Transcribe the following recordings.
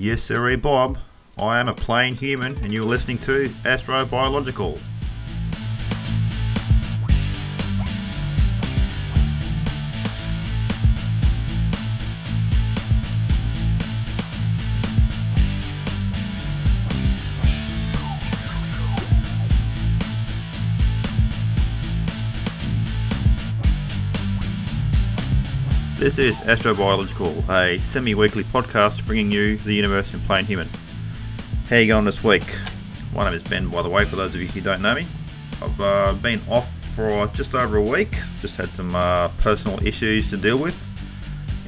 Yes, sir, Bob. I am a plain human, and you're listening to Astrobiological. This is Astrobiological, a semi-weekly podcast bringing you the universe in plain human. How you going this week? My name is Ben, by the way, for those of you who don't know me. I've uh, been off for just over a week. Just had some uh, personal issues to deal with,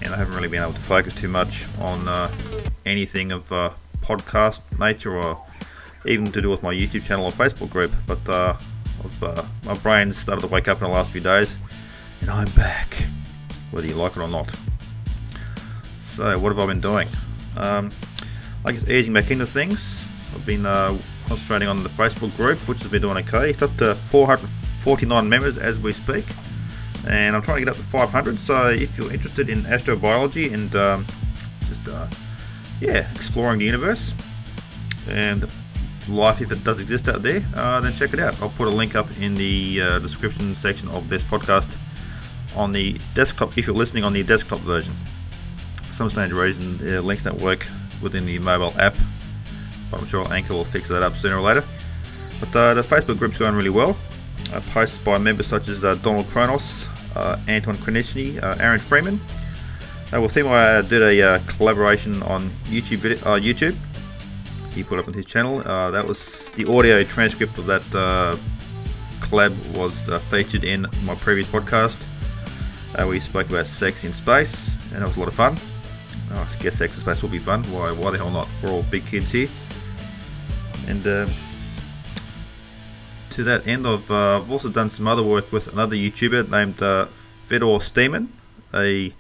and I haven't really been able to focus too much on uh, anything of uh, podcast nature or even to do with my YouTube channel or Facebook group. But uh, uh, my brain's started to wake up in the last few days, and I'm back whether you like it or not. So, what have I been doing? Um, I guess easing back into things. I've been uh, concentrating on the Facebook group, which has been doing okay. It's up to 449 members as we speak, and I'm trying to get up to 500. So, if you're interested in astrobiology and um, just uh, yeah, exploring the universe and life, if it does exist out there, uh, then check it out. I'll put a link up in the uh, description section of this podcast on the desktop if you're listening on the desktop version. For some strange reason, the links don't work within the mobile app, but I'm sure Anchor will fix that up sooner or later. But uh, the Facebook group's going really well. Uh, posts by members such as uh, Donald Kronos, uh, Anton Kronichny, uh, Aaron Freeman. Uh, with him, I did a collaboration on YouTube. Video, YouTube. He put up on his channel. that was the audio transcript of that collab was featured in my previous podcast. Uh, we spoke about sex in space, and it was a lot of fun. I guess sex in space will be fun. Why, why the hell not? We're all big kids here. And uh, to that end, I've, uh, I've also done some other work with another YouTuber named uh, Fedor Steeman, a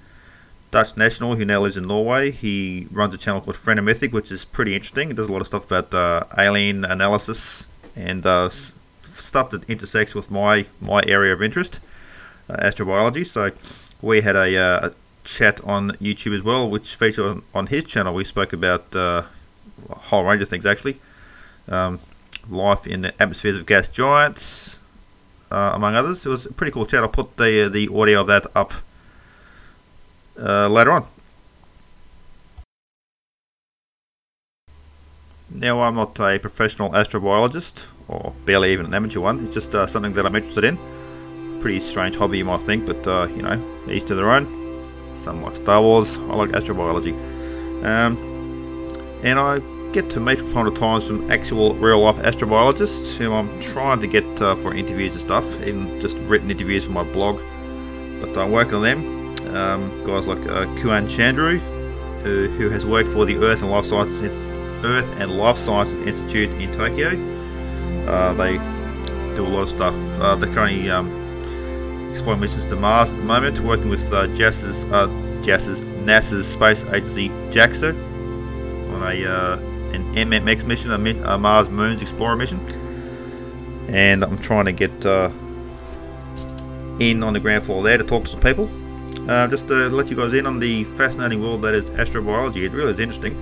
Dutch national who now lives in Norway. He runs a channel called Phrenomythic, which is pretty interesting. He does a lot of stuff about uh, alien analysis and uh, stuff that intersects with my my area of interest astrobiology. So we had a, uh, a, chat on YouTube as well, which featured on, on his channel. We spoke about uh, a whole range of things actually. Um, life in the atmospheres of gas giants, uh, among others. It was a pretty cool chat. I'll put the the audio of that up uh, later on. Now, I'm not a professional astrobiologist, or barely even an amateur one. It's just uh, something that I'm interested in pretty strange hobby, you might think, but uh, you know, each to their own. Some like Star Wars, I like astrobiology. Um, and I get to meet from time to time some actual real life astrobiologists who I'm trying to get uh, for interviews and stuff, even just written interviews for my blog. But I'm working on them. Um, guys like uh, Kuhan Chandru, who, who has worked for the Earth and Life Sciences Earth and Life Sciences Institute in Tokyo. Uh, they do a lot of stuff. Uh, they're currently um, exploring missions to Mars at the moment, working with uh, JASA's, uh, JASA's, NASA's space agency JAXA on a uh, an MMX mission, a, a, Mars Moons Explorer mission. And I'm trying to get uh, in on the ground floor there to talk to some people. Uh, just to let you guys in on the fascinating world that is astrobiology. It really is interesting.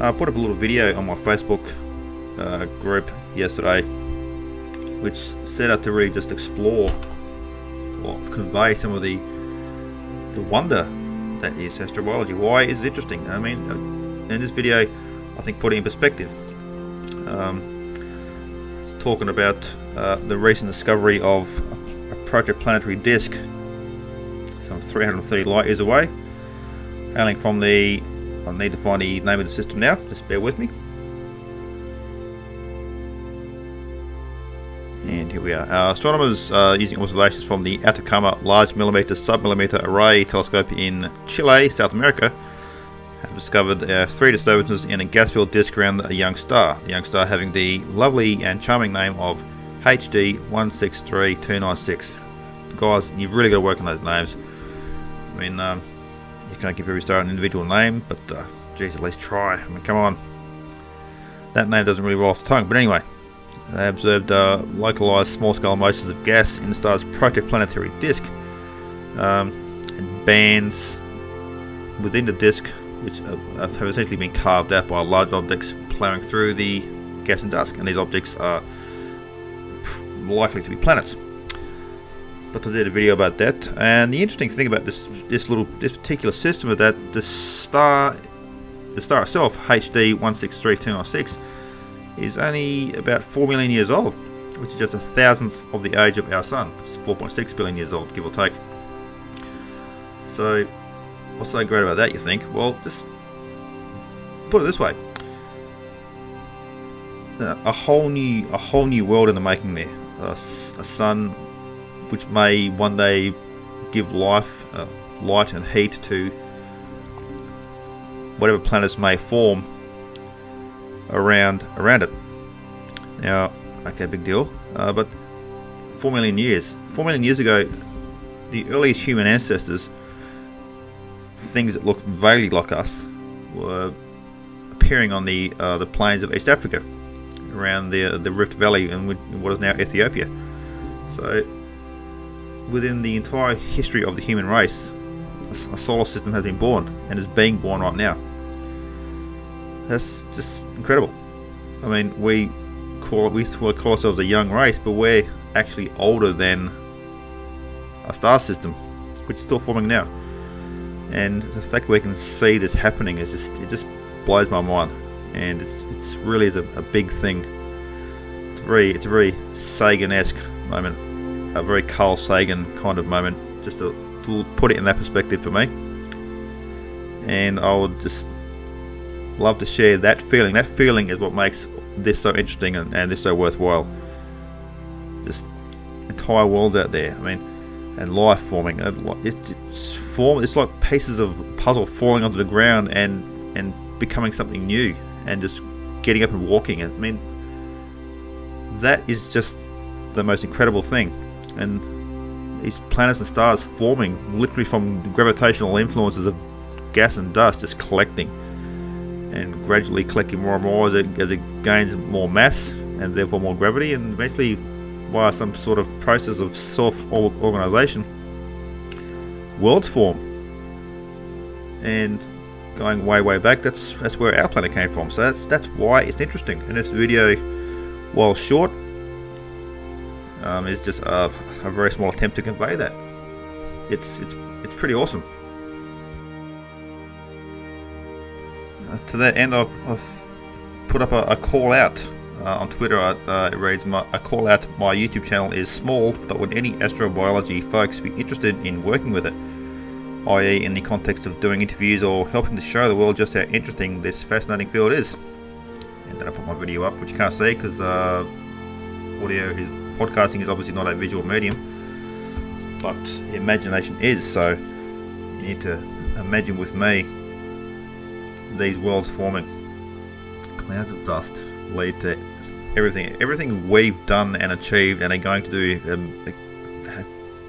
I put up a little video on my Facebook uh, group yesterday, which set out to really just explore convey some of the the wonder that is astrobiology. Why is it interesting? I mean, uh, in this video, I think putting in perspective, um, talking about uh, the recent discovery of a protoplanetary disk, some 330 light years away, hailing from the. I need to find the name of the system now. Just bear with me. Here we are. Our astronomers uh, using observations from the Atacama Large Millimeter Submillimeter Array Telescope in Chile, South America, have discovered uh, three disturbances in a gas-filled disk around a young star. The young star having the lovely and charming name of HD 163296. Guys, you've really got to work on those names. I mean, um, you can't give every star an individual name, but uh, geez, at least try. I mean, come on. That name doesn't really roll off the tongue, but anyway. They observed uh, localized small-scale motions of gas in the star's protoplanetary disk, um, and bands within the disk which have essentially been carved out by large objects plowing through the gas and dust, and these objects are likely to be planets. But I did a video about that, and the interesting thing about this this little this particular system is that the star the star itself, HD 163296, is only about 4 million years old, which is just a thousandth of the age of our sun. It's 4.6 billion years old, give or take. So, what's so great about that, you think? Well, just put it this way a whole new a whole new world in the making there. A, a sun which may one day give life, uh, light and heat to whatever planets may form around around it. Now, okay, big deal. Uh, but four million years, four million years ago, the earliest human ancestors, things that looked vaguely like us, were appearing on the uh, the plains of East Africa, around the the Rift Valley in what is now Ethiopia. So, within the entire history of the human race, a solar system has been born and is being born right now. That's just incredible. I mean, we call we call ourselves a young race, but we're actually older than a star system, which is still forming now. And the fact we can see this happening is just it just blows my mind, and it's it's really is a, a big thing. It's very it's a very Sagan-esque moment, a very Carl Sagan kind of moment, just to, to put it in that perspective for me. And I would just love to share that feeling. That feeling is what makes this so interesting and, and this so worthwhile. Just entire worlds out there. I mean, and life forming. It, it's form. It's like pieces of puzzle falling onto the ground and and becoming something new, and just getting up and walking. I mean, that is just the most incredible thing. And these planets and stars forming literally from gravitational influences of gas and dust, just collecting and gradually collecting more and more as it, as it gains more mass and therefore more gravity, and eventually, via some sort of process of self organization, worlds form. And going way, way back, that's that's where our planet came from. So that's that's why it's interesting. And this video, while short, um, is just a, a very small attempt to convey that. It's it's it's pretty awesome. To that end, I've, I've put up a, a call out uh, on Twitter. Uh, it reads, my, "A call out. My YouTube channel is small, but would any astrobiology folks be interested in working with it, i.e., in the context of doing interviews or helping to show the world just how interesting this fascinating field is?" And then I put my video up, which you can't see because uh, audio is podcasting is obviously not a visual medium, but imagination is. So you need to imagine with me these worlds forming. Clouds of dust lead to everything. Everything we've done and achieved and are going to do um,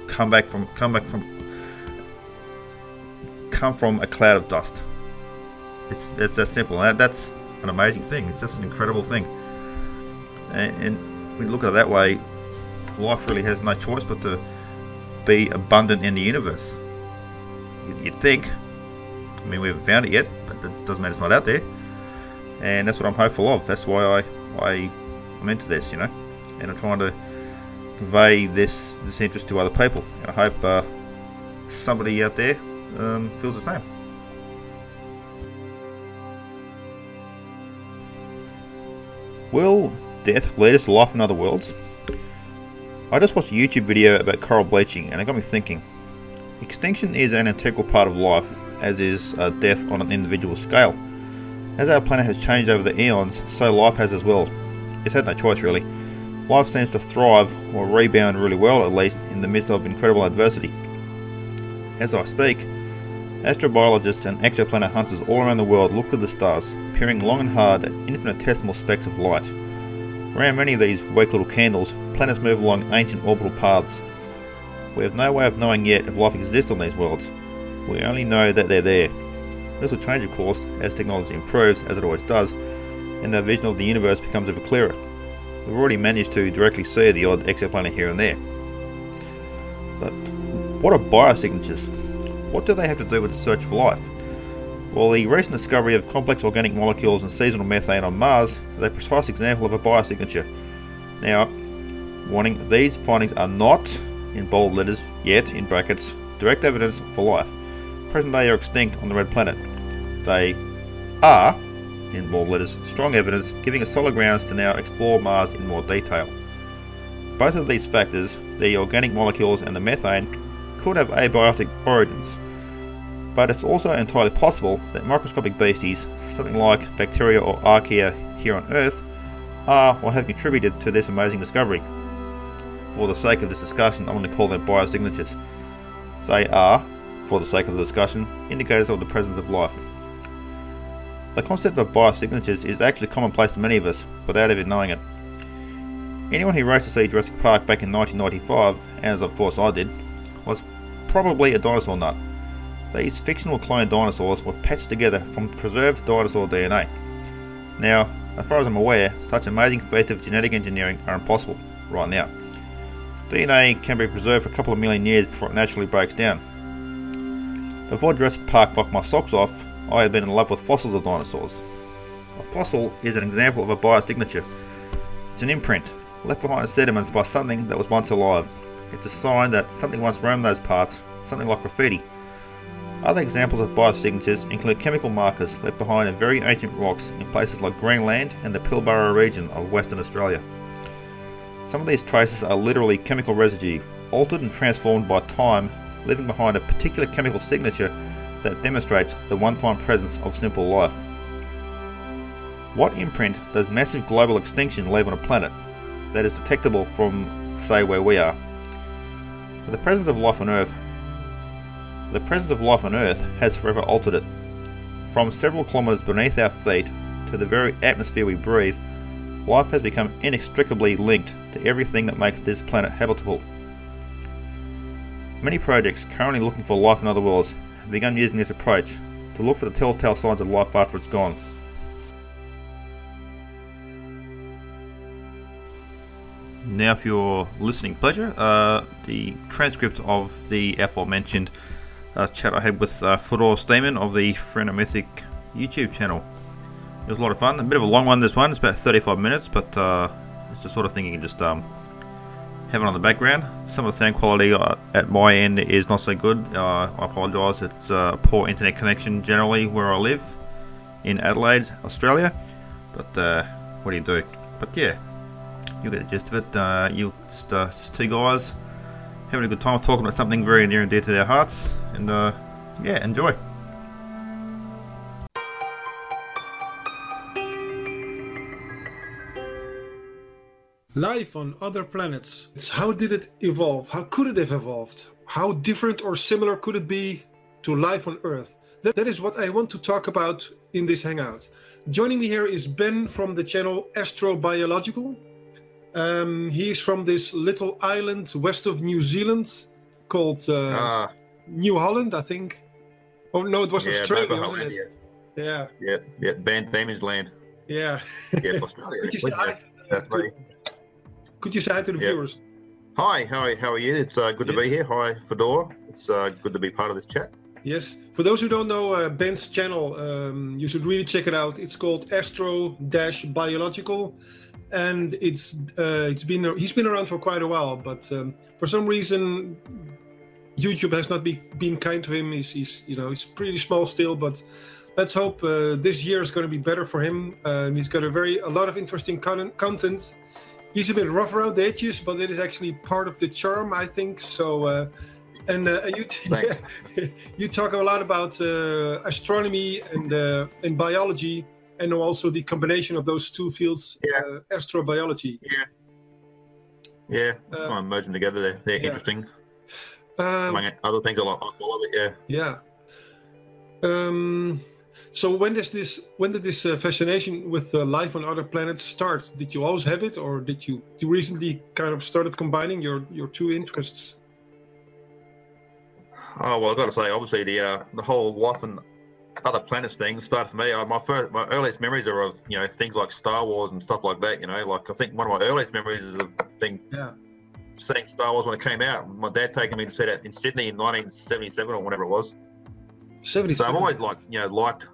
come back from come back from come from a cloud of dust. It's it's that simple. That's an amazing thing. It's just an incredible thing. And, and when you look at it that way, life really has no choice but to be abundant in the universe. You'd think. I mean, we haven't found it yet, that doesn't mean it's not out there. And that's what I'm hopeful of. That's why I, I I'm into this, you know, and I'm trying to convey this this interest to other people. And I hope uh, somebody out there um, feels the same. Will death lead us to life in other worlds? I just watched a YouTube video about coral bleaching and it got me thinking. Extinction is an integral part of life as is uh, death on an individual scale. As our planet has changed over the eons, so life has as well. It's had no choice really. Life seems to thrive or rebound really well, at least, in the midst of incredible adversity. As I speak, astrobiologists and exoplanet hunters all around the world look to the stars, peering long and hard at infinitesimal specks of light. Around many of these weak little candles, planets move along ancient orbital paths. We have no way of knowing yet if life exists on these worlds, we only know that they're there. This will change, of course, as technology improves, as it always does, and our vision of the universe becomes ever clearer. We've already managed to directly see the odd exoplanet here and there. But what are biosignatures? What do they have to do with the search for life? Well, the recent discovery of complex organic molecules and seasonal methane on Mars is a precise example of a biosignature. Now, warning, these findings are not, in bold letters, yet, in brackets, direct evidence for life. Present day are extinct on the red planet. They are, in bold letters, strong evidence giving us solid grounds to now explore Mars in more detail. Both of these factors, the organic molecules and the methane, could have abiotic origins, but it's also entirely possible that microscopic beasties, something like bacteria or archaea here on Earth, are or have contributed to this amazing discovery. For the sake of this discussion, I'm going to call them biosignatures. They are, for the sake of the discussion, indicators of the presence of life. The concept of biosignatures is actually commonplace to many of us without even knowing it. Anyone who raced to see Jurassic Park back in 1995, as of course I did, was probably a dinosaur nut. These fictional cloned dinosaurs were patched together from preserved dinosaur DNA. Now, as far as I'm aware, such amazing feats of genetic engineering are impossible right now. DNA can be preserved for a couple of million years before it naturally breaks down. Before Jurassic Park knocked my socks off, I had been in love with fossils of dinosaurs. A fossil is an example of a biosignature. It's an imprint, left behind in sediments by something that was once alive. It's a sign that something once roamed those parts, something like graffiti. Other examples of biosignatures include chemical markers left behind in very ancient rocks in places like Greenland and the Pilbara region of Western Australia. Some of these traces are literally chemical residue, altered and transformed by time, leaving behind a particular chemical signature that demonstrates the one time presence of simple life. What imprint does massive global extinction leave on a planet that is detectable from, say, where we are? The presence of life on Earth the presence of life on Earth has forever altered it. From several kilometres beneath our feet to the very atmosphere we breathe, life has become inextricably linked to everything that makes this planet habitable. Many projects currently looking for life in other worlds have begun using this approach to look for the telltale signs of life after it's gone. Now, for your listening pleasure, uh, the transcript of the aforementioned uh, chat I had with uh, Fedor Steeman of the Phrenomythic YouTube channel. It was a lot of fun. A bit of a long one, this one. It's about 35 minutes, but uh, it's the sort of thing you can just um, have it on the background. Some of the sound quality uh, at my end is not so good. Uh, I apologise. It's a uh, poor internet connection generally where I live in Adelaide, Australia. But uh, what do you do? But yeah, you'll get the gist of it. Uh, you just, uh, just two guys having a good time talking about something very near and dear to their hearts. And yeah, enjoy. Life on other planets. It's how did it evolve? How could it have evolved? How different or similar could it be to life on Earth? That, that is what I want to talk about in this hangout. Joining me here is Ben from the channel Astrobiological. Um, he's from this little island west of New Zealand called uh, uh, New Holland, I think. Oh no, it was yeah, Australia, wasn't it? Yeah. Yeah, yeah, Van Diemen's Land. Yeah. yeah, Australia. Could you say hi to, That's to, Could you say hi to the viewers? Hi, how are, how are you? It's uh, good to be here. Hi, Fedor. It's uh, good to be part of this chat. Yes. For those who don't know uh, Ben's channel, um, you should really check it out. It's called Astro Dash Biological, and it's uh, it's been he's been around for quite a while, but um, for some reason YouTube has not be, been kind to him. He's, he's you know he's pretty small still, but let's hope uh, this year is going to be better for him. Um, he's got a very a lot of interesting con- content. He's a bit rough around the edges, but it is actually part of the charm, I think. So, uh, and uh, you you talk a lot about uh, astronomy and uh, and biology, and also the combination of those two fields, yeah. Uh, astrobiology. Yeah, yeah, kind of merge them together. They're, they're yeah. interesting. Um, other things, I I love it. Yeah. Yeah. Um, so when does this? When did this uh, fascination with uh, life on other planets start? Did you always have it, or did you you recently kind of started combining your your two interests? Oh well, I've got to say, obviously the uh, the whole life and other planets thing started for me. Uh, my first, my earliest memories are of you know things like Star Wars and stuff like that. You know, like I think one of my earliest memories is of being yeah seeing Star Wars when it came out. My dad taking me to see that in Sydney in 1977 or whatever it was. Seventy. So I've always like you know liked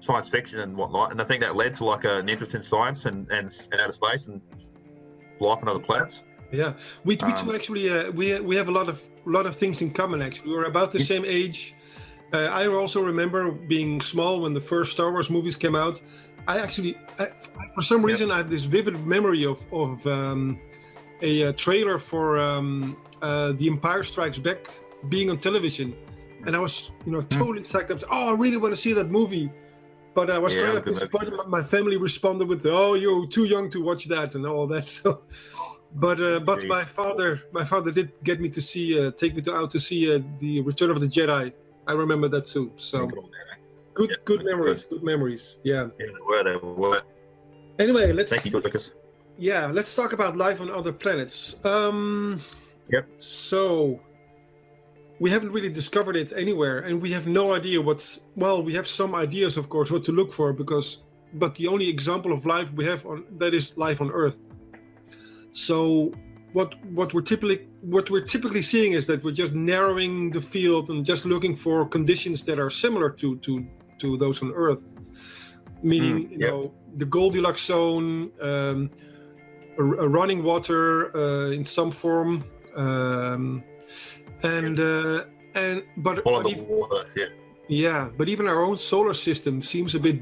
science fiction and whatnot, and I think that led to like an interest in science and and, and outer space and life on other planets. Yeah, we, we Um, two actually uh, we we have a lot of lot of things in common. Actually, we were about the same age. Uh, I also remember being small when the first Star Wars movies came out. I actually, I, for some Yeah. reason, I have this vivid memory of of um, a, uh trailer for um, uh, The Empire Strikes Back being on television, and I was you know totally psyched up. Oh, I really want to see that movie. But I was Yeah, kind of good disappointed. My family responded with, "Oh, you're too young to watch that," and all that. So, but uh, but my father, my father did get me to see, uh, take me to out to see uh, the Return of the Jedi. I remember that too. So good, Yeah, good memories, good memories. Yeah. Yeah, were, they were. Anyway, let's Thank you, Lucas. yeah, let's talk about life on other planets. Um, Yep. So we haven't really discovered it anywhere, and we have no idea what's. Well, we have some ideas, of course, what to look for, because but the only example of life we have on that is life on Earth. So what what we're typically what we're typically seeing is that we're just narrowing the field and just looking for conditions that are similar to to to those on Earth, meaning Mm, you yep. know the Goldilocks zone, um, a, a running water uh, in some form, um, and uh, and but, but the even- water. Yeah. yeah, but even our own solar system seems a bit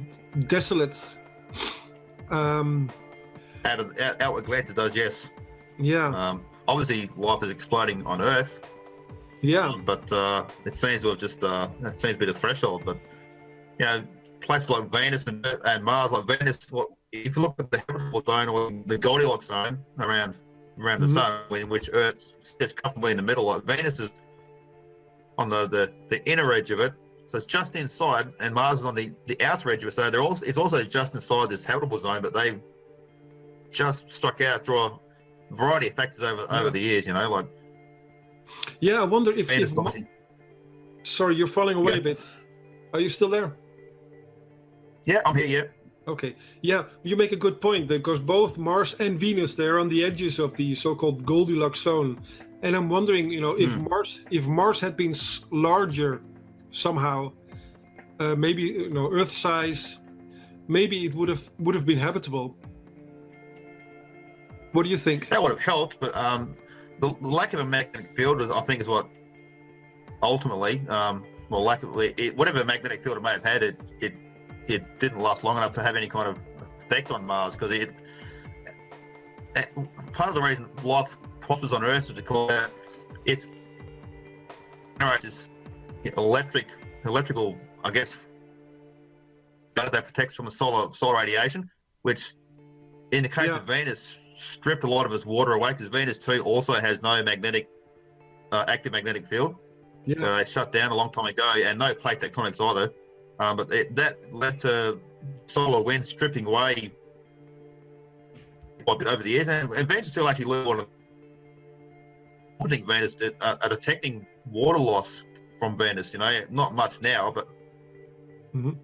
desolate. Um, Out of out, out Atlantis does yes. yeah, Um, obviously, life is exploding on Earth, yeah, but uh, it seems to have just uh, it seems to be the threshold. But you know, places like Venus and, and Mars, like Venus, what if you look at the habitable zone or the Goldilocks zone around around Mhm. the sun, in which Earth sits comfortably in the middle, like Venus is on the, the, the inner edge of it, so it's just inside, and Mars is on the, the outer edge of it. So they're also it's also just inside this habitable zone, but they've just struck out through a variety of factors over Yeah. over the years. You know, like yeah. I wonder if, Venus, if sorry, you're falling away Yeah. a bit. Are you still there? Yeah, I'm here. Yeah, Okay. Yeah, you make a good point because both Mars and Venus they're on the edges of the so-called Goldilocks zone, and I'm wondering, you know, if Hmm. Mars if Mars had been larger somehow, uh, maybe you know Earth size, maybe it would have would have been habitable. What do you think? that would have helped, but um, the the lack of a magnetic field, I think, is what ultimately, um, well, lack of it, whatever magnetic field it may have had, it it it didn't last long enough to have any kind of effect on Mars because it. uh, Part of the reason life prospers on Earth is because it's generates electric electrical, I guess, that that protects from the solar solar radiation, which in the case Yeah. of Venus, stripped a lot of its water away because Venus too also has no magnetic, uh, active magnetic field. Yeah. Uh, it shut down a long time ago, and no plate tectonics either. Um, but it, that led to solar wind stripping away quite a bit over the years, and, and Venus still actually learned one of. I think Venus did uh, are detecting water loss from Venus. You know, not much now, but Mhm.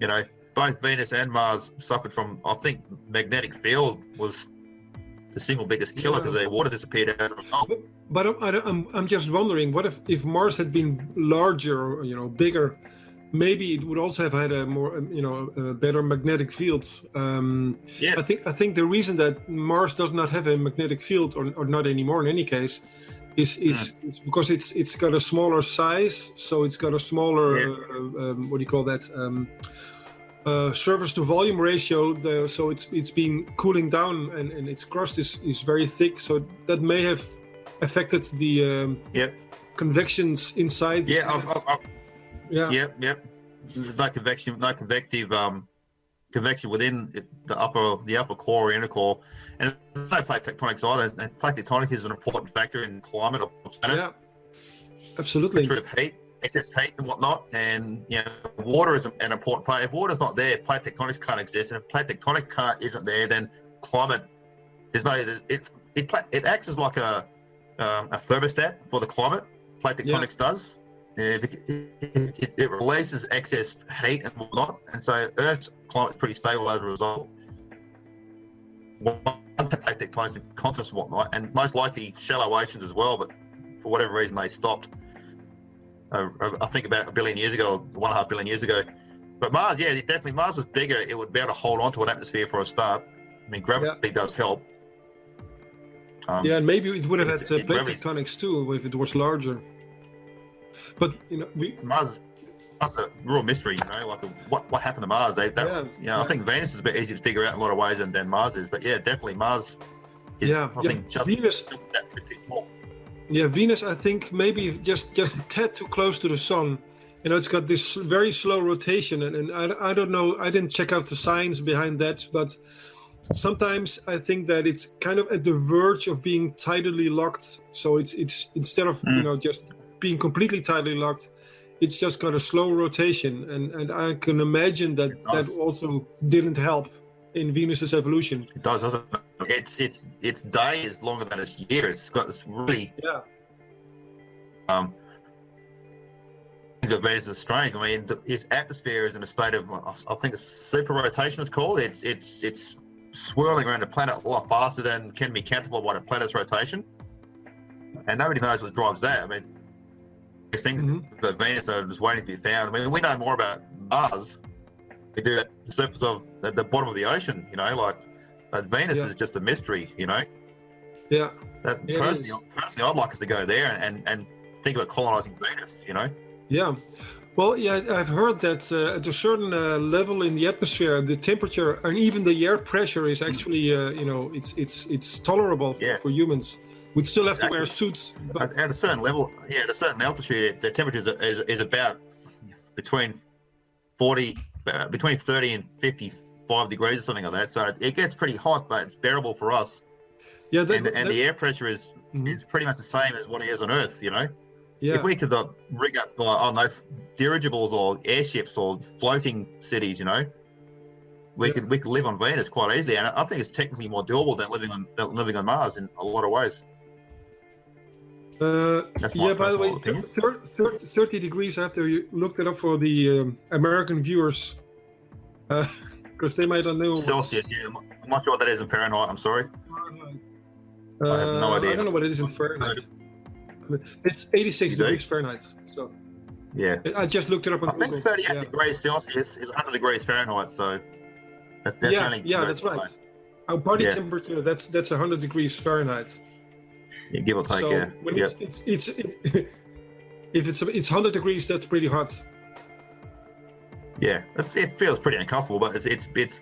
you know, both Venus and Mars suffered from. I think magnetic field was the single biggest killer Yeah. because their water disappeared as a result. But I'm, I, I'm, I'm just wondering, what if, if Mars had been larger, or, you know, bigger? Maybe it would also have had a more, um, you know, a better magnetic field. Um, Yeah. I think I think the reason that Mars does not have a magnetic field, or, or not anymore in any case, is is, Hmm. is because it's it's got a smaller size, so it's got a smaller, Yeah. uh, um, what do you call that? Um, uh, surface to volume ratio. The, so it's it's been cooling down, and, and its crust is is very thick. So that may have affected the um, Yep. convections inside. the Yeah, yeah, Yep, yep. There's no convection, no convective um, convection within the upper the upper core or inner core, and no plate tectonics either. And plate tectonic is an important factor in climate of planet. yeah, absolutely. Rid of heat, excess heat and whatnot. And you know, water is an important part. If water's not there, plate tectonics can't exist. And if plate tectonic can't isn't there, then climate there's no it it it acts as like a um, a thermostat for the climate. Plate Yeah. tectonics does. It, it, it, releases excess heat and whatnot, and so Earth's climate is pretty stable as a result. Plate tectonics and continents and whatnot, and most likely shallow oceans as well, but for whatever reason they stopped. uh, I think about a billion years ago, one and a half billion years ago. But Mars, yeah, definitely Mars was bigger. It would be able to hold on to an atmosphere for a start. I mean, gravity yeah. does help. Um, yeah, and maybe it would have had uh, plate tectonics too if it was larger. But you know, we Mars, Mars a real mystery. You know, like what what happened to Mars? They, yeah, you know, yeah. I think Venus is a bit easier to figure out in a lot of ways than, than Mars is. But yeah, definitely Mars is. Yeah, I yeah. think just, Venus, just that bit too small. Yeah, Venus. I think maybe just just a tad too close to the sun. You know, it's got this very slow rotation, and, and I, I don't know. I didn't check out the science behind that, but sometimes I think that it's kind of at the verge of being tidally locked. So it's it's instead of mm. you hmm. know just being completely tightly locked, it's just got a slow rotation, and and I can imagine that that also didn't help in Venus's evolution. It does, doesn't it? It's it's its day is longer than its year. It's got this really yeah. Um, Venus is strange. I mean, its atmosphere is in a state of, I think, a super rotation. Is called. It's it's it's swirling around the planet a lot faster than can be counted for by a planet's rotation. And nobody knows what drives that. I mean, things mm-hmm. that Venus are just waiting to be found. I mean, we know more about Mars. We do at the surface of the, the bottom of the ocean, you know, like, but Venus yeah. is just a mystery, you know? Yeah. That, yeah personally, personally, I'd like us to go there and, and think about colonizing Venus, you know? Yeah. Well, yeah, I've heard that uh, at a certain uh, level in the atmosphere, the temperature and even the air pressure is actually, uh, you know, it's it's it's tolerable for, yeah. for humans. We still have to wear suits. But... At a certain level, yeah, at a certain altitude, the temperature is, is, about between forty, uh, between thirty and fifty-five degrees or something like that. So it gets pretty hot, but it's bearable for us. Yeah, that, and, and that... the air pressure is mm-hmm. is pretty much the same as what it is on Earth. You know. Yeah. If we could uh, rig up, like, I don't know, dirigibles or airships or floating cities, you know, we yeah. could we could live on Venus quite easily, and I think it's technically more doable than living on than living on Mars in a lot of ways. Uh, yeah, by the way, 30, 30, degrees after you looked it up for the um, American viewers, because uh, they might not know. Celsius, yeah. I'm not sure what that is in Fahrenheit. I'm sorry. Uh, I have no idea. I don't know what it is in Fahrenheit. It's 86 degrees Fahrenheit. So yeah, I just looked it up. On I Google. think 38 yeah. degrees Celsius is 100 degrees Fahrenheit. So that's yeah, yeah, that's right. Our body yeah. temperature that's that's 100 degrees Fahrenheit. Yeah, give or take. So yeah. When it's, it's it's it's if it's it's 100 degrees, that's pretty hot. Yeah, it feels pretty uncomfortable, but it's it's it's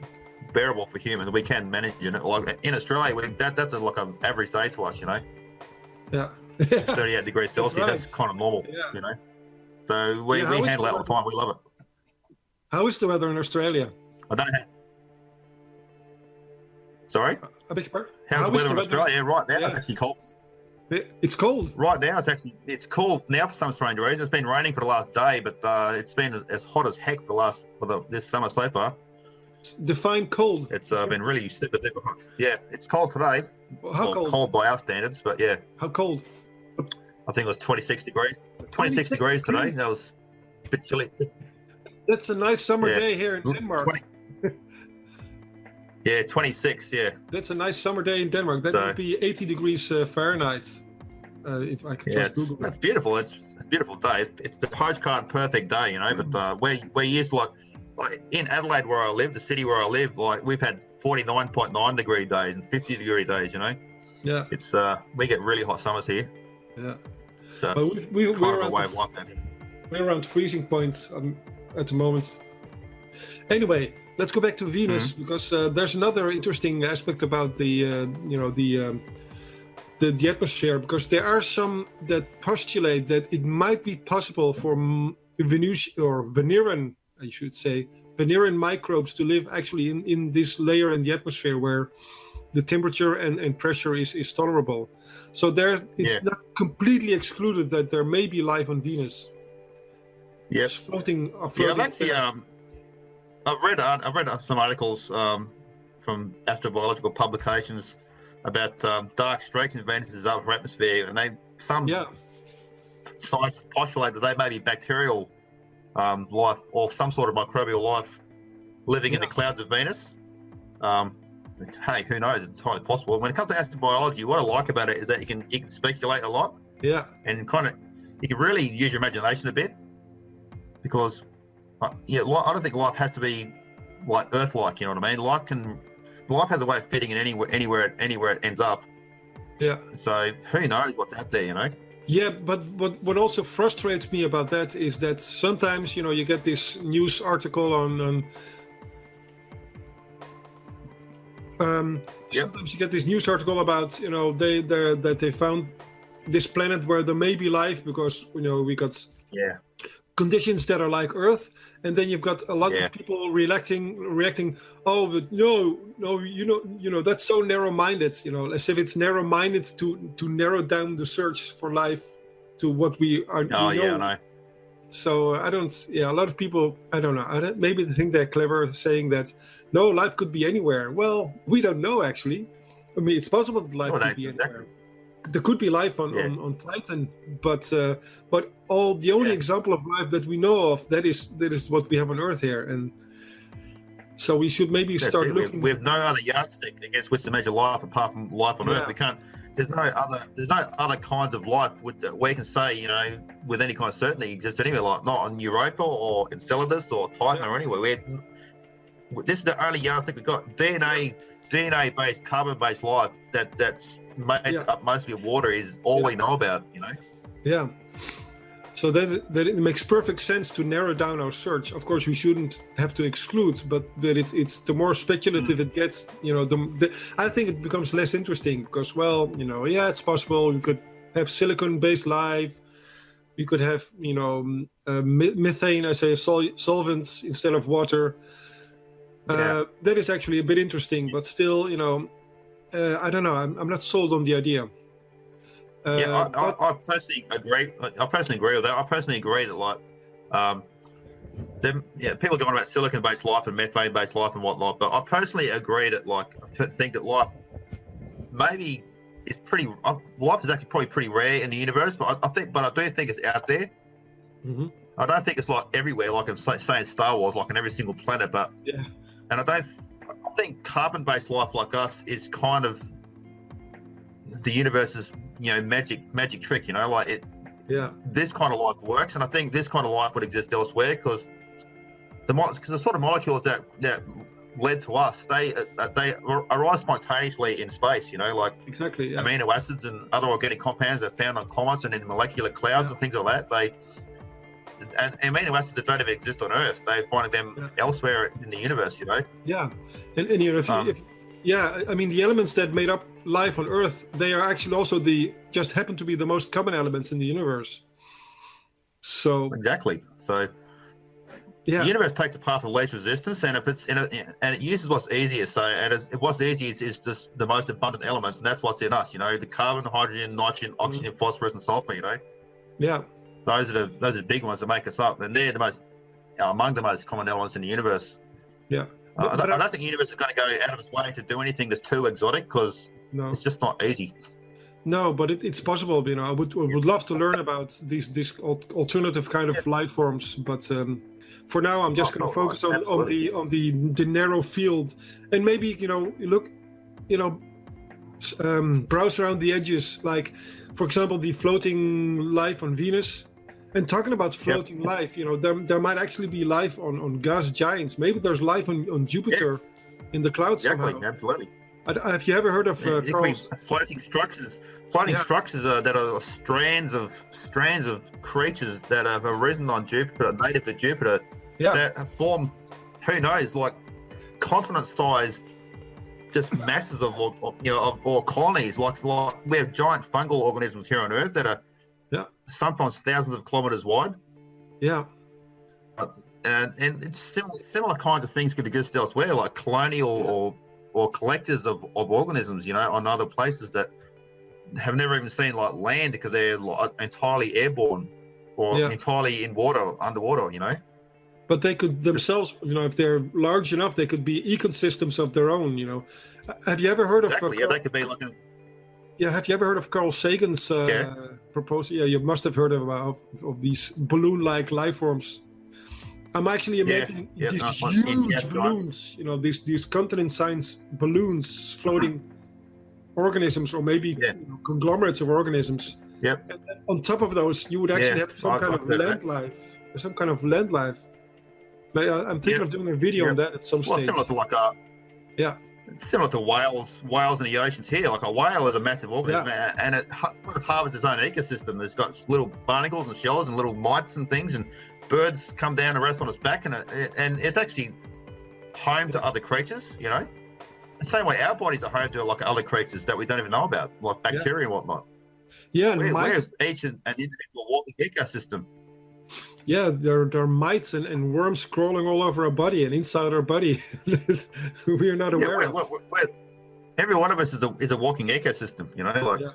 bearable for humans. We can manage it. Like in Australia, we, that that's a, like an average day to us, you know. Yeah. 38 degrees Celsius. That's, right. that's, kind of normal, yeah. you know. So we, yeah, we handle that all the time. We love it. How is the weather in Australia? I don't know. How... Sorry? I beg your pardon? How's How the weather in Australia? Right now, yeah. it's actually cold. It's cold. Right now, it's actually it's cold now for some strange reason. It's been raining for the last day, but uh, it's been as, as, hot as heck for the last for the, this summer so far. Define cold. It's uh, been really super duper hot. Yeah, it's cold today. How well, cold? Cold by our standards, but yeah. How cold? I think it was 26 degrees. 26, 26 degrees today. That was a bit chilly. That's a nice summer yeah. day here in Denmark. 20, yeah, 26. Yeah. That's a nice summer day in Denmark. That so, would be 80 degrees uh, Fahrenheit. Uh, if I can yeah, it's, it's beautiful. It's, it's a beautiful day. It's, it's the postcard perfect day, you know. But uh, where where you like like in Adelaide where I live, the city where I live, like we've had 49.9 degree days and 50 degree days. You know. Yeah. It's uh we get really hot summers here. Yeah. So we, we, we're, around the, we're around freezing points um, at the moment. Anyway, let's go back to Venus mm-hmm. because uh, there's another interesting aspect about the uh, you know the, um, the the atmosphere because there are some that postulate that it might be possible for Venus or Venerean, I should say, Venerean microbes to live actually in, in this layer in the atmosphere where the temperature and, and pressure is, is tolerable. So there, it's yeah. not completely excluded that there may be life on Venus. Yes, floating. Uh, floating yeah, I've actually um, I've read uh, I've read some articles um, from astrobiological publications about um, dark streaks in Venus's upper atmosphere, and they some yeah. scientists postulate that they may be bacterial um, life or some sort of microbial life living yeah. in the clouds of Venus. Um, hey, who knows? It's entirely possible. When it comes to astrobiology, what I like about it is that you can you can speculate a lot. Yeah. And kind of you can really use your imagination a bit because, uh, yeah, I don't think life has to be like Earth-like. You know what I mean? Life can, life has a way of fitting in anywhere, anywhere, anywhere it ends up. Yeah. So who knows what's out there? You know. Yeah, but what what also frustrates me about that is that sometimes you know you get this news article on. on um, Yep. Sometimes you get this news article about you know they they that they found this planet where there may be life because you know we got Yeah. conditions that are like Earth, and then you've got a lot Yeah. of people reacting, reacting. Oh, but no, no, you know, you know, that's so narrow-minded. You know, as if it's narrow-minded to to narrow down the search for life to what we are. Oh we yeah, know. So I don't. Yeah, a lot of people. I don't know. I don't, maybe they think they're clever, saying that no, life could be anywhere. Well, we don't know actually. I mean, it's possible that life Well, could that- be exactly. There could be life on, Yeah. on, on Titan, but uh, but all the only Yeah. example of life that we know of that is that is what we have on Earth here, and so we should maybe That's start it. Looking. We have no other yardstick against which to measure life apart from life on Yeah. Earth. We can't. There's no other. There's no other kinds of life with, that we can say, you know, with any kind of certainty exists anywhere. Like not on Europa or Enceladus or Titan or anywhere. We're, this is the only yardstick we've got. DNA, DNA-based, carbon-based life that that's made Yeah. up mostly of water is all we know about. You know. Yeah. So that that it makes perfect sense to narrow down our search. Of course, we shouldn't have to exclude, but but it's it's the more speculative it gets, you know, the, the I think it becomes less interesting because well, you know, yeah, it's possible we could have silicon-based life. We could have, you know, uh, methane as a sol- solvent instead of water. Yeah. Uh, that is actually a bit interesting, but still, you know, uh, I don't know. I'm, I'm not sold on the idea. Uh, yeah, I, but- I, I personally agree. I personally agree with that. I personally agree that like, um, them, yeah, people go on about silicon-based life and methane-based life and whatnot, but I personally agree that like, I think that life maybe is pretty. Uh, life is actually probably pretty rare in the universe, but I, I think, but I do think it's out there. Mhm. I don't think it's like everywhere, like I'm saying Star Wars, like on every single planet, but Yeah. And I don't. I think carbon-based life like us is kind of the universe's you know magic magic trick. You know, like it. Yeah. This kind of life works, and I think this kind of life would exist elsewhere because the because the sort of molecules that that led to us, they uh, they ar- arise spontaneously in space. You know, like Exactly. Yeah. amino acids and other organic compounds are found on comets and in molecular clouds Yeah. and things like that. They and amino acids that don't even exist on Earth, they're finding them Yeah. elsewhere in the universe. You know. yeah. And, and you know, if, Um, if yeah, I- mean, the elements that made up life on Earth, they are actually also the just happen to be the most common elements in the universe. So Exactly. So yeah, the universe takes a path of least resistance, and if it's in a, and it uses what's easiest. So, and it's, what's easiest is just the most abundant elements, and that's what's in us. You know, the carbon, hydrogen, nitrogen, oxygen, phosphorus, and sulfur. You know, yeah, those are the those are the big ones that make us up, and they're the most uh, among the most common elements in the universe. yeah. Uh, But- I, don't, I- don't think the universe is going to go out of its way to do anything that's too exotic because No, it's just not easy. no, but it, it's possible. You know, I would I would love to learn about these these alternative kind of life forms, but um, for now, I'm just Oh, going to oh, focus on, on absolutely. the on the the narrow field, and maybe you know, look, you know, um, browse around the edges, like for example, the floating life on Venus. And talking about floating life, you know, there, there might actually be life on, on gas giants. Maybe there's life on, on Jupiter in the clouds Exactly, somehow. absolutely. I- Have you ever heard of uh, floating structures, floating Yeah. structures uh, that are strands of strands of creatures that have arisen on Jupiter, native to Jupiter, Yeah. that have formed, who knows, like continent-sized, just masses of, or, you know, of or colonies. Like, like we have giant fungal organisms here on Earth that are, Yeah. sometimes thousands of kilometers wide, Yeah. and and it's similar similar kinds of things could exist elsewhere, like colonial Yeah. or or collectors of, of organisms, you know, on other places that have never even seen like land because they're like, entirely airborne or Yeah. entirely in water, underwater, you know. But they could themselves, you know, if they're large enough, they could be ecosystems of their own. You know, Uh, have you ever heard of? Exactly. uh, Yeah, Carl- they could be like a, yeah, have you ever heard of Carl Sagan's uh, Yeah. Proposal? Yeah, you must have heard of, uh, of, of these balloon-like life forms. I'm actually Yeah, making yeah, these one- in huge balloons. You know, these these continent science balloons floating organisms, or maybe Yeah. you know, conglomerates of organisms. Yep. And on top of those, you would actually have some kind of land life, some kind of land life. Like, uh, I'm thinking of doing a video on that at some Well, stage. similar to like a Yeah. It's similar to whales, whales in the oceans here. Like a whale is a massive organism, a- and it sort of harvests its own ecosystem. It's got little barnacles and shells and little mites and things, and birds come down and rest on its back, and it, and it's actually home to other creatures. You know, the same way our bodies are home to like other creatures that we don't even know about, like bacteria and whatnot. Yeah, and We're, we're mites, each an, an individual walking ecosystem. Yeah, there, there are mites and, and worms crawling all over our body and inside our body. we are not Yeah, aware of. we're, we're, we're- every one of us is a, is a walking ecosystem. You know, like Yeah.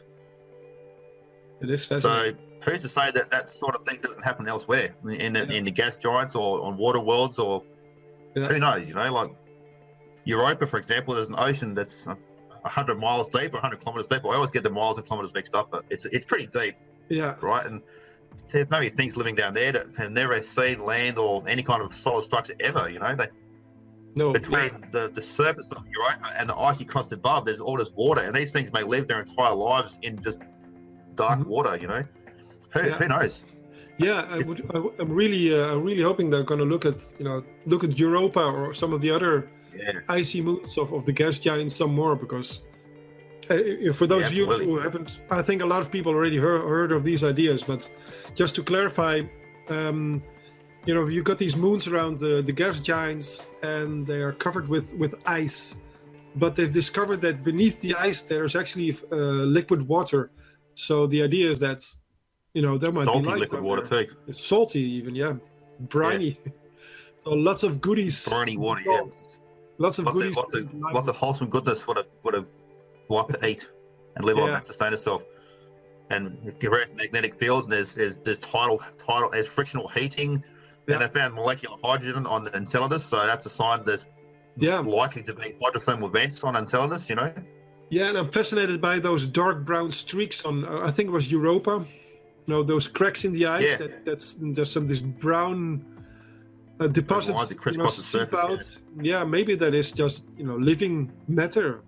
It is. So who's to say that that sort of thing doesn't happen elsewhere in the, Yeah. in the gas giants or on water worlds or Yeah. who knows? You know, like Europa, for example, there's an ocean that's a hundred miles deep or hundred kilometers deep. I always get the miles and kilometers mixed up, but it's it's pretty deep, yeah, right? And there's maybe things living down there that have never seen land or any kind of solid structure ever. You know, they no, between yeah, the, the surface of Europa and the icy crust above, there's all this water, and these things may live their entire lives in just dark Mhm. water. You know, who, Yeah. who knows? yeah. I would, I, I'm really, uh, I'm really hoping they're going to look at, you know, look at Europa or some of the other Yeah, icy moons of, of the gas giants some more because uh, uh, for those Yeah, of you who haven't i think a lot of people already heard, heard of these ideas but just to clarify um, you know you've got these moons around the, the gas giants and they are covered with with ice but they've discovered that beneath the ice there's actually uh, liquid water. So the idea is that you know there might salty be life liquid water there. too. It's salty even yeah. Briny. So lots of goodies. Briny water, yeah. lots of Lots goodies. of, lots of lots of wholesome goodness for the for the life to eat and live on and sustain itself. And if you read magnetic fields, and there's there's there's tidal tidal there's frictional heating, Yeah. and they found molecular hydrogen on the Enceladus, so that's a sign there's yeah likely to be hydrothermal vents on Enceladus. You know, Yeah, and I'm fascinated by those dark brown streaks on. Uh, I think it was Europa. You know, those cracks in the ice. Yeah. That, that's there's some this brown uh, deposits you know, seep surface, out. Yeah. maybe that is just you know living matter,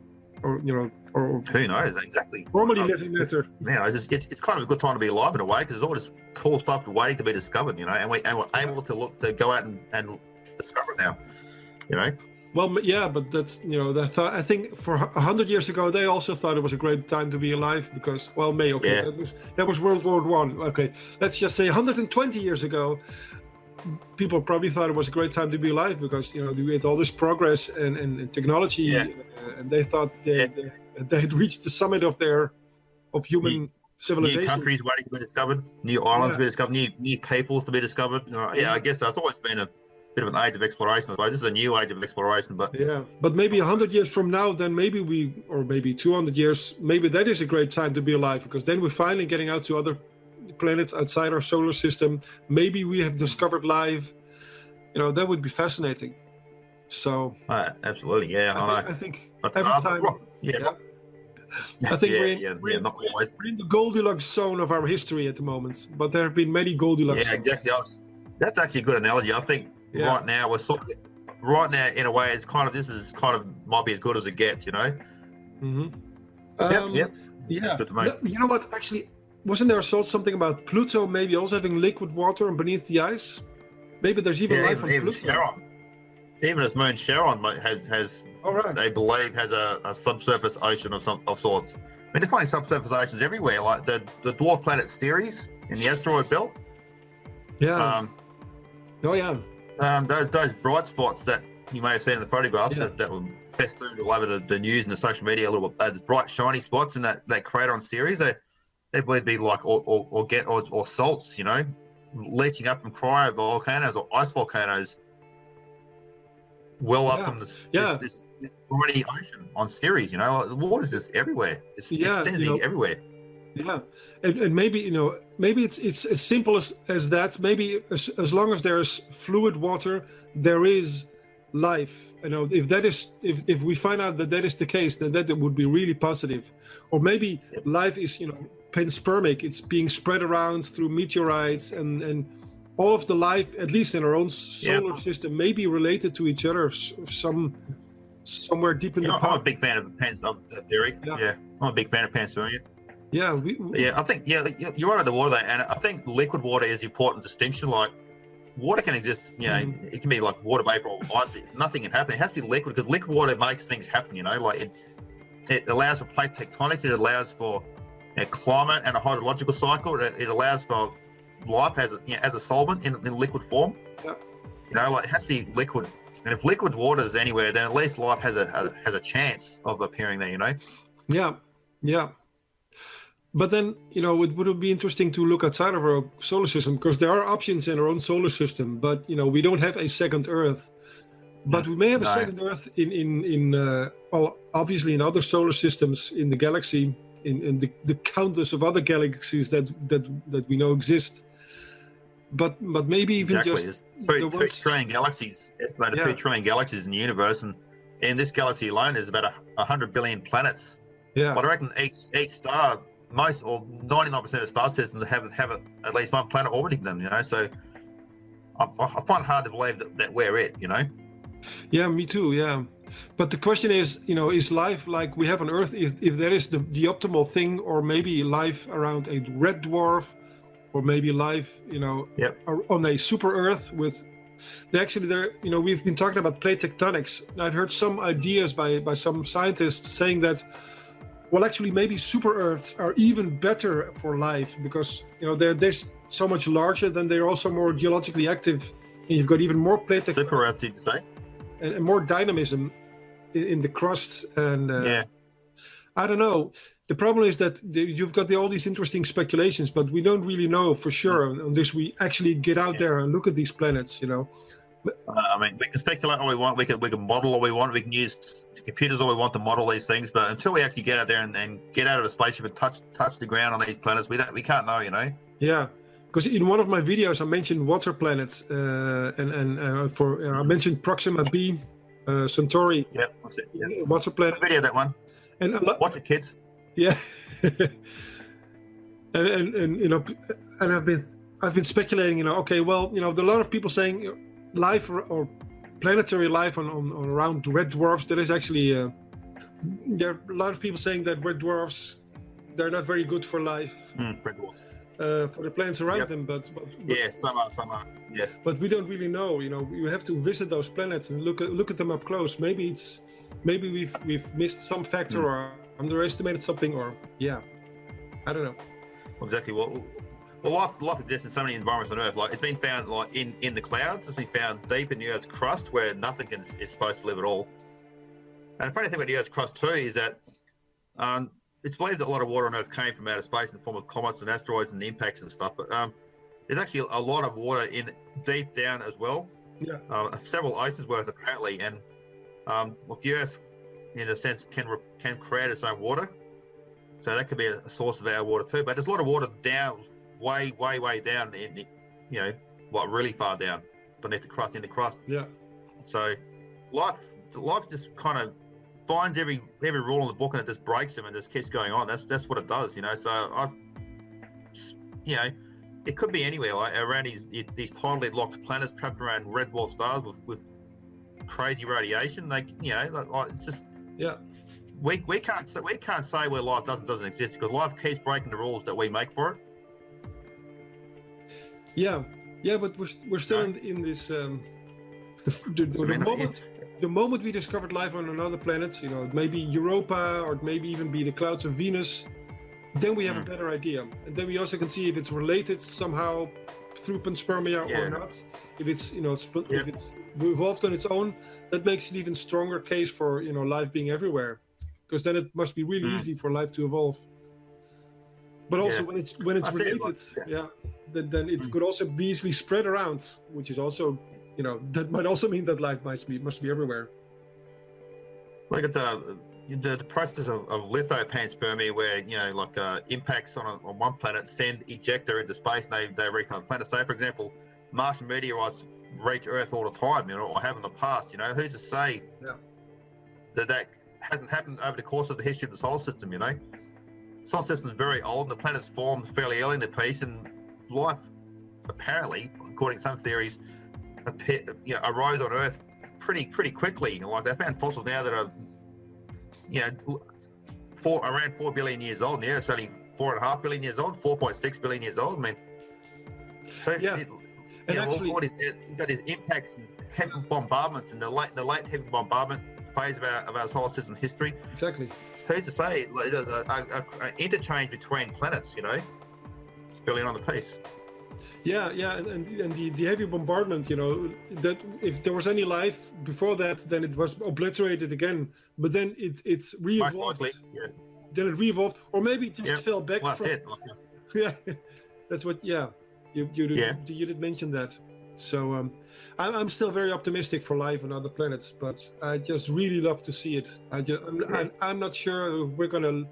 or you know, or who knows exactly? normally living matter. Yeah, it's, just, it's, it's kind of a good time to be alive in a way because there's all this cool stuff waiting to be discovered, you know, and we and we're able to look to go out and, and discover it now, you know. Well, yeah, but that's you know, that I think for a hundred years ago they also thought it was a great time to be alive because well, May okay, Yeah. that was that was World War One. Okay, let's just say 120 years ago, people probably thought it was a great time to be alive because you know we had all this progress and, and, and technology, Yeah. Uh, and they thought they, Yeah. they they had reached the summit of their of human New- civilization. New countries waiting to be discovered, new islands Yeah. to be discovered, new new peoples to be discovered. Know, yeah, I guess that's always been a bit of an age of exploration. I this is a new age of exploration, but Yeah, but maybe a hundred years from now, then maybe we, or maybe two hundred years, maybe that is a great time to be alive because then we're finally getting out to other planets outside our solar system. Maybe we have discovered life. You know, that would be fascinating. So uh, absolutely, yeah, I, I think. I think But, every uh, time, yeah, yeah. I think yeah, we're in, yeah, we're, yeah, in, not we're in the Goldilocks zone of our history at the moment. But there have been many Goldilocks. Yeah, exactly. Was, that's actually a good analogy. I think right now we're sort of right now in a way it's kind of this is kind of might be as good as it gets, you know. Mhm. Yep, Um, yep. Yeah. Sounds good to me. No, You know what? Actually, wasn't there also something about Pluto maybe also having liquid water beneath the ice? Maybe there's even life on Pluto. Even its moon Charon might- has has All right. they believe has a, a subsurface ocean of some of sorts. I mean, they're finding subsurface oceans everywhere, like the the dwarf planet Ceres in the asteroid belt. Yeah. Um, oh yeah. um, those, those bright spots that you may have seen in the photographs Yeah. that, that were festooned all over the, the news and the social media, a little bit. uh, bright shiny spots in that, that crater on Ceres, they they would be like or or, or get or, or salts, you know, leaching up from cryovolcanoes or ice volcanoes, well Yeah. up from this, Yeah. this, this, this ocean on Ceres. You know, the water's just everywhere. It's, Yeah, it's you know- everywhere. Yeah. And, and maybe you know maybe it's it's as simple as, as that. Maybe as, as long as there's fluid water, there is life. You know, if that is if if we find out that that is the case, then that would be really positive. Or maybe life is you know panspermic. It's being spread around through meteorites and and all of the life, at least in our own solar system, may be related to each other. Some somewhere deep in know, the I'm a past. big fan of, pans, theory. Yeah. Yeah. I'm a big fan of panspermia. Yeah, we, yeah. I think yeah, you're right on the water there, and I think liquid water is important distinction. Like water can exist, you know, mm. it can be like water vapor or ice, but nothing can happen. It has to be liquid because liquid water makes things happen. You know, like it, it allows for plate tectonics. It allows for you know, climate and a hydrological cycle. It, it allows for life as a, you know, as a solvent in, in liquid form. Yeah. You know, like it has to be liquid. And if liquid water is anywhere, then at least life has a, a has a chance of appearing there. You know. Yeah. Yeah. But then, you know, it would be interesting to look outside of our solar system because there are options in our own solar system. But you know, we don't have a second Earth. But we may have a no. second Earth in in in uh, well, obviously in other solar systems in the galaxy, in, in the, the countless of other galaxies that that that we know exist. But but maybe even exactly. just two trillion galaxies, estimated yeah. two trillion galaxies in the universe, and in this galaxy alone, there's about a, a hundred billion planets. Yeah, but I reckon each each star most or 99% of star systems have have a, at least one planet orbiting them. You know, so I, I find it hard to believe that, that we're it. You know. Yeah, me too. Yeah, but the question is, you know, is life like we have on Earth? Is if there is the the optimal thing, or maybe life around a red dwarf, or maybe life, you know, yep. on a super Earth with they actually there you know we've been talking about plate tectonics i've heard some ideas by by some scientists saying that well actually maybe super earths are even better for life because you know they're this so much larger than they're also more geologically active and you've got even more plate tectonics. super earth did you say and, and more dynamism in, in, the crusts and uh, yeah i don't know the problem is that the, you've got the, all these interesting speculations but we don't really know for sure unless we actually get out yeah. there and look at these planets you know uh, I mean, we can speculate all we want. We can we can model all we want. We can use computers all we want to model these things, but until we actually get out there and, and get out of a spaceship and touch touch the ground on these planets, we don't we can't know, you know. Yeah, because in one of my videos I mentioned water planets, uh, and and uh, for uh, I mentioned Proxima B, uh, Centauri. Yeah, that's it. Yeah. Water planet. Video that one. And lo- watch it, kids. Yeah. and, and and you know, and I've been I've been speculating. You know, okay, well, you know, there are a lot of people saying life or, or planetary life on, on, on, around red dwarfs. There is actually uh, there are a lot of people saying that red dwarfs they're not very good for life. Mm, red dwarfs. Uh, for the planets around yep. them, but, but, but, yeah, some are, some are, yeah. But we don't really know. You know, you have to visit those planets and look at look at them up close. Maybe it's maybe we've we've missed some factor mm. or underestimated something, or yeah, I don't know. Exactly. Well, well, life, life exists in so many environments on Earth. Like it's been found like in, in the clouds. It's been found deep in the Earth's crust where nothing can, is supposed to live at all. And the funny thing about the Earth's crust too is that um, it's believed that a lot of water on Earth came from outer space in the form of comets and asteroids and impacts and stuff. But um, there's actually a lot of water in deep down as well. Yeah. Uh, several oceans worth apparently, and um, look, the Earth, in a sense, can can create its own water. So that could be a source of our water too. But there's a lot of water down way, way, way down in, the, you know, what really far down beneath the crust in the crust. Yeah. So life, life just kind of finds every every rule in the book and it just breaks them and just keeps going on. That's that's what it does, you know. So I've, you know, it could be anywhere like around these these tidally locked planets trapped around red dwarf stars with, with crazy radiation. Like you know, like, it's just yeah. We, we can't we can't say where life doesn't doesn't exist because life keeps breaking the rules that we make for it. Yeah, yeah, but we're, we're still in, in this. Um, the, the, the, moment, the moment we discovered life on another planet, you know, maybe Europa or maybe even be the clouds of Venus, then we have mm. a better idea. And then we also can see if it's related somehow through panspermia yeah. or not. If it's you know yeah. if it's evolved on its own, that makes an even stronger case for you know life being everywhere, because then it must be really mm. easy for life to evolve. But also yeah. when it's when it's related, yeah then, then it mm. could also be easily spread around, which is also, you know, that might also mean that life must be must be everywhere. Look at the the, the process of, of lithopanspermia, where you know, like uh, impacts on, a, on one planet send ejecta into space, and they they reach another planet. So, for example, Martian meteorites reach Earth all the time, you know, or have in the past. You know, who's to say yeah. that that hasn't happened over the course of the history of the solar system? You know, solar system is very old, and the planets formed fairly early in the piece, and life apparently, according to some theories, appear, you know, arose on Earth pretty pretty quickly. Like they found fossils now that are, you know, four around four billion years old, and It's only four and a half billion years old, four point six billion years old. I mean, so Yeah. it- you know, all- actually- all got these impacts and heavy bombardments and the late the late heavy bombardment phase of our of our solar system history. exactly. Who's to say like, there's a, a, a, a interchange between planets? You know, billion on the piece. Yeah, yeah, and, and, and the, the heavy bombardment, you know, that if there was any life before that, then it was obliterated again. But then it it's re-evolved. yeah. Then it re-evolved, or maybe it just Yeah, fell back. Well, from, that's it. Like, yeah, that's what. Yeah, you you did, Yeah. you did mention that. So um, I'm, I'm still very optimistic for life on other planets, but I just really love to see it. I just I'm, Yeah. I'm, I'm not sure if we're gonna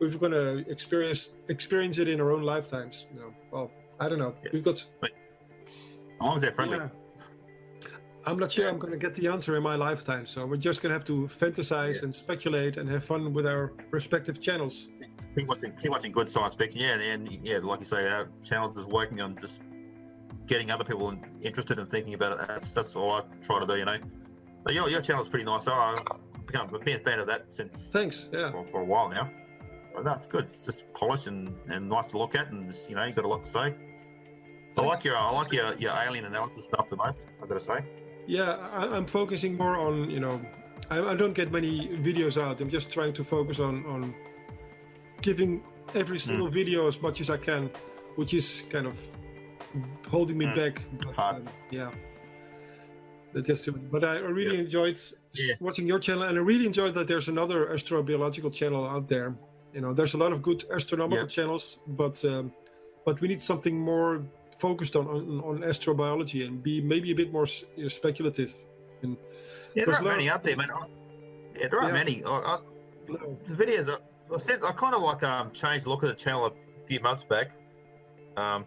if we're gonna experience experience it in our own lifetimes. You know, well, I don't know. Yeah. We've got as long as they're friendly. yeah. I'm not sure. I'm going to get the answer in my lifetime, so we're just going to have to fantasize Yeah. and speculate and have fun with our respective channels. keep watching, keep watching good science fiction. Yeah, and, and yeah, like you say, our channel is working on just getting other people interested in thinking about it. That's that's all I try to do. You know, but your your channel's pretty nice. So I've become I've been a fan of that since Thanks. Yeah. for, for a while now. But no, it's good. It's just polished and, and nice to look at, and just, you know, you got a lot to say. I like your I like your, your alien analysis stuff the most. I've got to say. Yeah, I, I'm focusing more on you know, I, I don't get many videos out. I'm just trying to focus on on giving every single video as much as I can, which is kind of holding me Mm. back. But, Hard. um, yeah. That's just it. But I really Yeah. enjoyed Yeah. watching your channel, and I really enjoyed that there's another astrobiological channel out there. You know, there's a lot of good astronomical Yeah. channels, but um, but we need something more focused on, on on astrobiology and be maybe a bit more speculative. And Yeah, there aren't a lot many out there, man. I, yeah, there aren't Yeah. many. I, I, the videos. I, I, said, I kind of like um changed the look of the channel a few months back, um,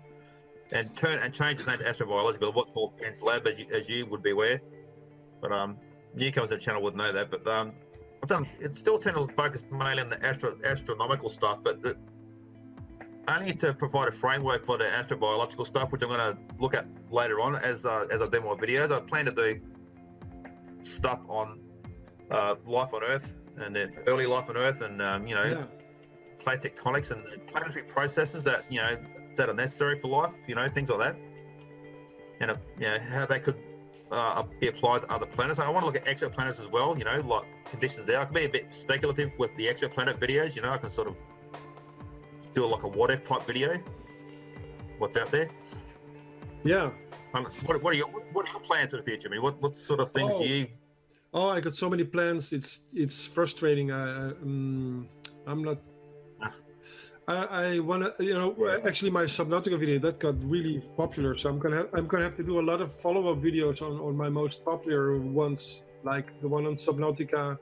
and turn and changed its name to Astrobiological. What's called Pence Lab, as you, as you would be aware. But um, newcomers to the channel would know that. But um, I've done. It's still tend to focus mainly on the astro astronomical stuff, but the, only to provide a framework for the astrobiological stuff, which I'm going to look at later on as uh, as I do more videos. I plan to do stuff on uh, life on Earth and the early life on Earth, and um, you know, yeah, plate tectonics and the planetary processes that you know that are necessary for life. You know, things like that, and uh, you know how they could uh, be applied to other planets. I want to look at exoplanets as well. You know, like conditions there. I can be a bit speculative with the exoplanet videos. You know, I can sort of do like a what if type video. What's out there? yeah. Um, what, what are your what are your plans for the future? I mean, what what sort of things Oh. do you? Oh, I got so many plans. It's it's frustrating. I, um, I'm not. Ah. I, I wanna, you know, Yeah. actually my Subnautica video that got really popular. So I'm gonna have, I'm gonna have to do a lot of follow-up videos on on my most popular ones, like the one on Subnautica.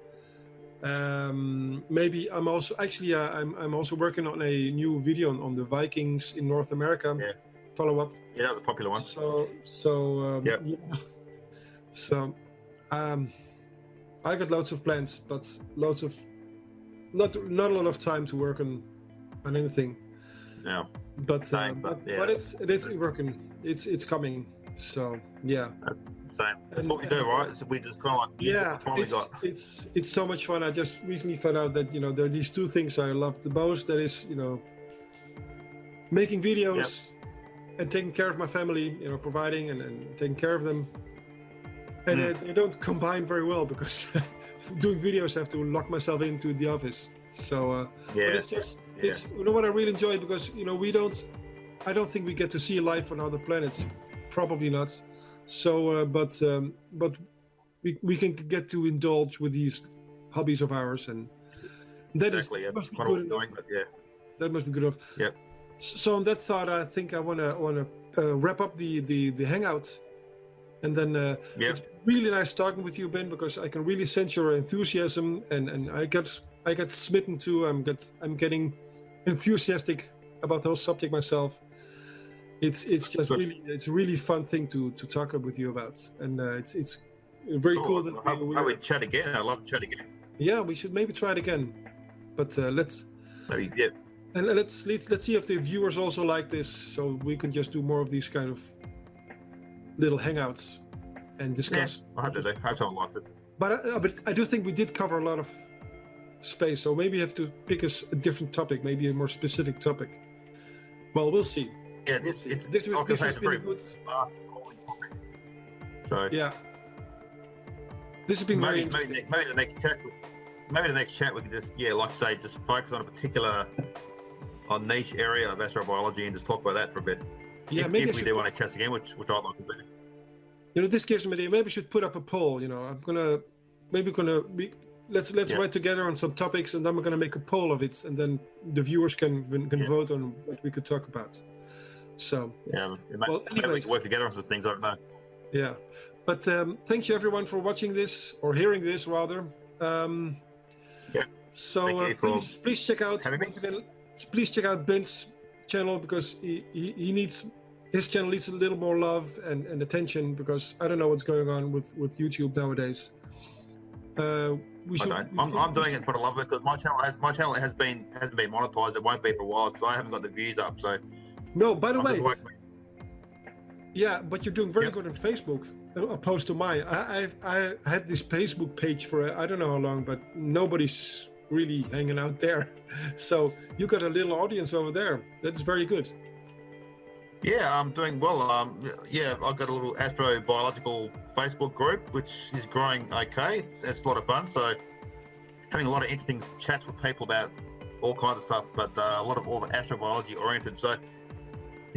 Um, maybe I'm also actually uh, I'm I'm also working on a new video on, on the Vikings in North America. Yeah. Follow up. Yeah, the popular one. So so um, Yep. yeah. So um, I got loads of plans, but loads of not not a lot of time to work on on anything. Yeah. But uh, Same, but, but, yeah, but it's it's it's- working. It's it's coming. So yeah, Same. That's what we do, right? So we just kind of like yeah. what time we It's, it's it's so much fun. I just recently found out that you know there are these two things I love the most. That is you know making videos and taking care of my family. You know, providing and, and taking care of them. And Hmm. uh, they don't combine very well because doing videos I have to lock myself into the office. So uh, but Yeah. it's just yeah. it's you know what I really enjoy because you know we don't I don't think we get to see life on other planets probably not so uh, but um, but we, we can get to indulge with these hobbies of ours and that is exactly. Yeah. must be good what enough. doing, but yeah. that must be good enough Yep. S- so on that thought I think I want to want to uh, wrap up the the the hangout and then uh, Yeah. it's really nice talking with you Ben because I can really sense your enthusiasm and and I get I get smitten too I'm get I'm getting enthusiastic about the whole subject myself it's it's just Good. really it's a really fun thing to to talk with you about and uh, it's it's very cool that I we, I would chat again. I love to chat again. yeah we should maybe try it again but uh, let's Maybe, yeah. and let's let's let's see if the viewers also like this so we can just do more of these kind of little hangouts and yeah. discuss I hope they do. I hope someone likes it. but I, uh, but I do think we did cover a lot of space. So maybe you have to pick a different topic, maybe a more specific topic. Well, we'll see. Yeah, it's it's This, was- this has been a good. vast calling topic. So Yeah. This has been maybe maybe, the- maybe the next chat, maybe the next chat we can just yeah, like I say, just focus on a particular, on niche area of astrobiology and just talk about that for a bit. Yeah, if, maybe if we do want to chat again, which which I'd like to do. You know, this gives me idea. Maybe I should put up a poll. You know, I'm gonna maybe gonna we, let's let's Yeah. write together on some topics, and then we're gonna make a poll of it, and then the viewers can can Yeah. vote on what we could talk about. So Yeah, maybe, Well, maybe we can work together on some things. I don't know. yeah, but um, thank you everyone for watching this or hearing this rather. Um, Yeah. So uh, please please check out having me. once again, please check out Ben's channel because he, he, he needs his channel needs a little more love and, and attention because I don't know what's going on with, with YouTube nowadays. Uh, we I should. don't. we I'm, should- I'm doing it for the love of it because my channel has my channel has been hasn't been monetized. It won't be for a while because I haven't got the views up. So No, by the way. Yeah, but you're doing very Yep. good on Facebook uh, opposed to mine. I, I've I had this Facebook page for I don't know how long, but nobody's really hanging out there. So you got a little audience over there. That's very good. Yeah, I'm doing well. Um, yeah, I've got a little astrobiological Facebook group which is growing okay. It's, it's a lot of fun. So having a lot of interesting chats with people about all kinds of stuff, but uh, a lot of all the astrobiology oriented. So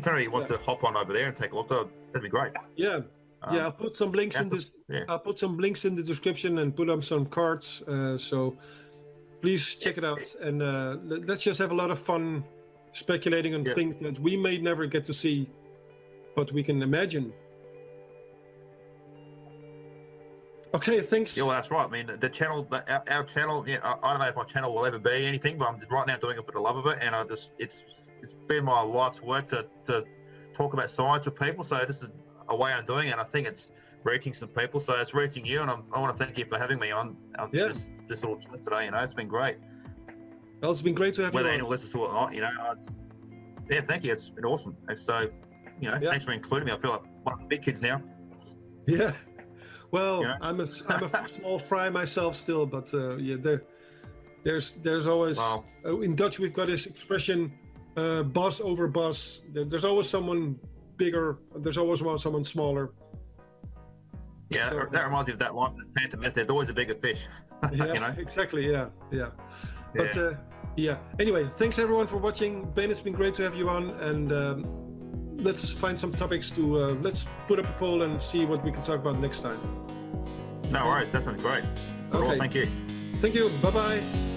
if anybody wants to hop on over there and take a look, that'd that'd be great. Yeah, Um, yeah. I'll put some links in this. yeah. I'll put some links in the description and put up some cards. Uh, so please check it out and uh, let- let's just have a lot of fun speculating on Yeah. things that we may never get to see, but we can imagine. Okay, thanks. Yeah, well, that's right. I mean, the, channel, our, our channel. Yeah, I, I don't know if my channel will ever be anything, but I'm just right now doing it for the love of it, and I just it's it's been my life's work to to talk about science with people. So this is a way I'm doing it. and I think it's reaching some people. So it's reaching you, and I'm, I want to thank you for having me on, on Yeah. this this little chat today. You know, it's been great. Well, it's been great to have Whether you. on. anyone listens to it or not, you know, it's, yeah, thank you. It's been awesome. So, you know, Yeah. thanks for including me. I feel like one of the big kids now. Yeah. Well, Yeah. I'm a I'm a small fry myself still, but uh, yeah, there, there's there's always Well, uh, in Dutch we've got this expression, uh, boss over boss. There, there's always someone bigger. There's always one someone smaller. yeah, So- that reminds me of that line from the Phantom. There's always a bigger fish. Yeah, you know. exactly. Yeah, yeah. But Yeah. uh, yeah. Anyway, thanks everyone for watching. Ben, it's been great to have you on, and um, let's find some topics to uh, let's put up a poll and see what we can talk about next time. No worries, definitely great. Well, Okay. thank you. Thank you. Bye bye.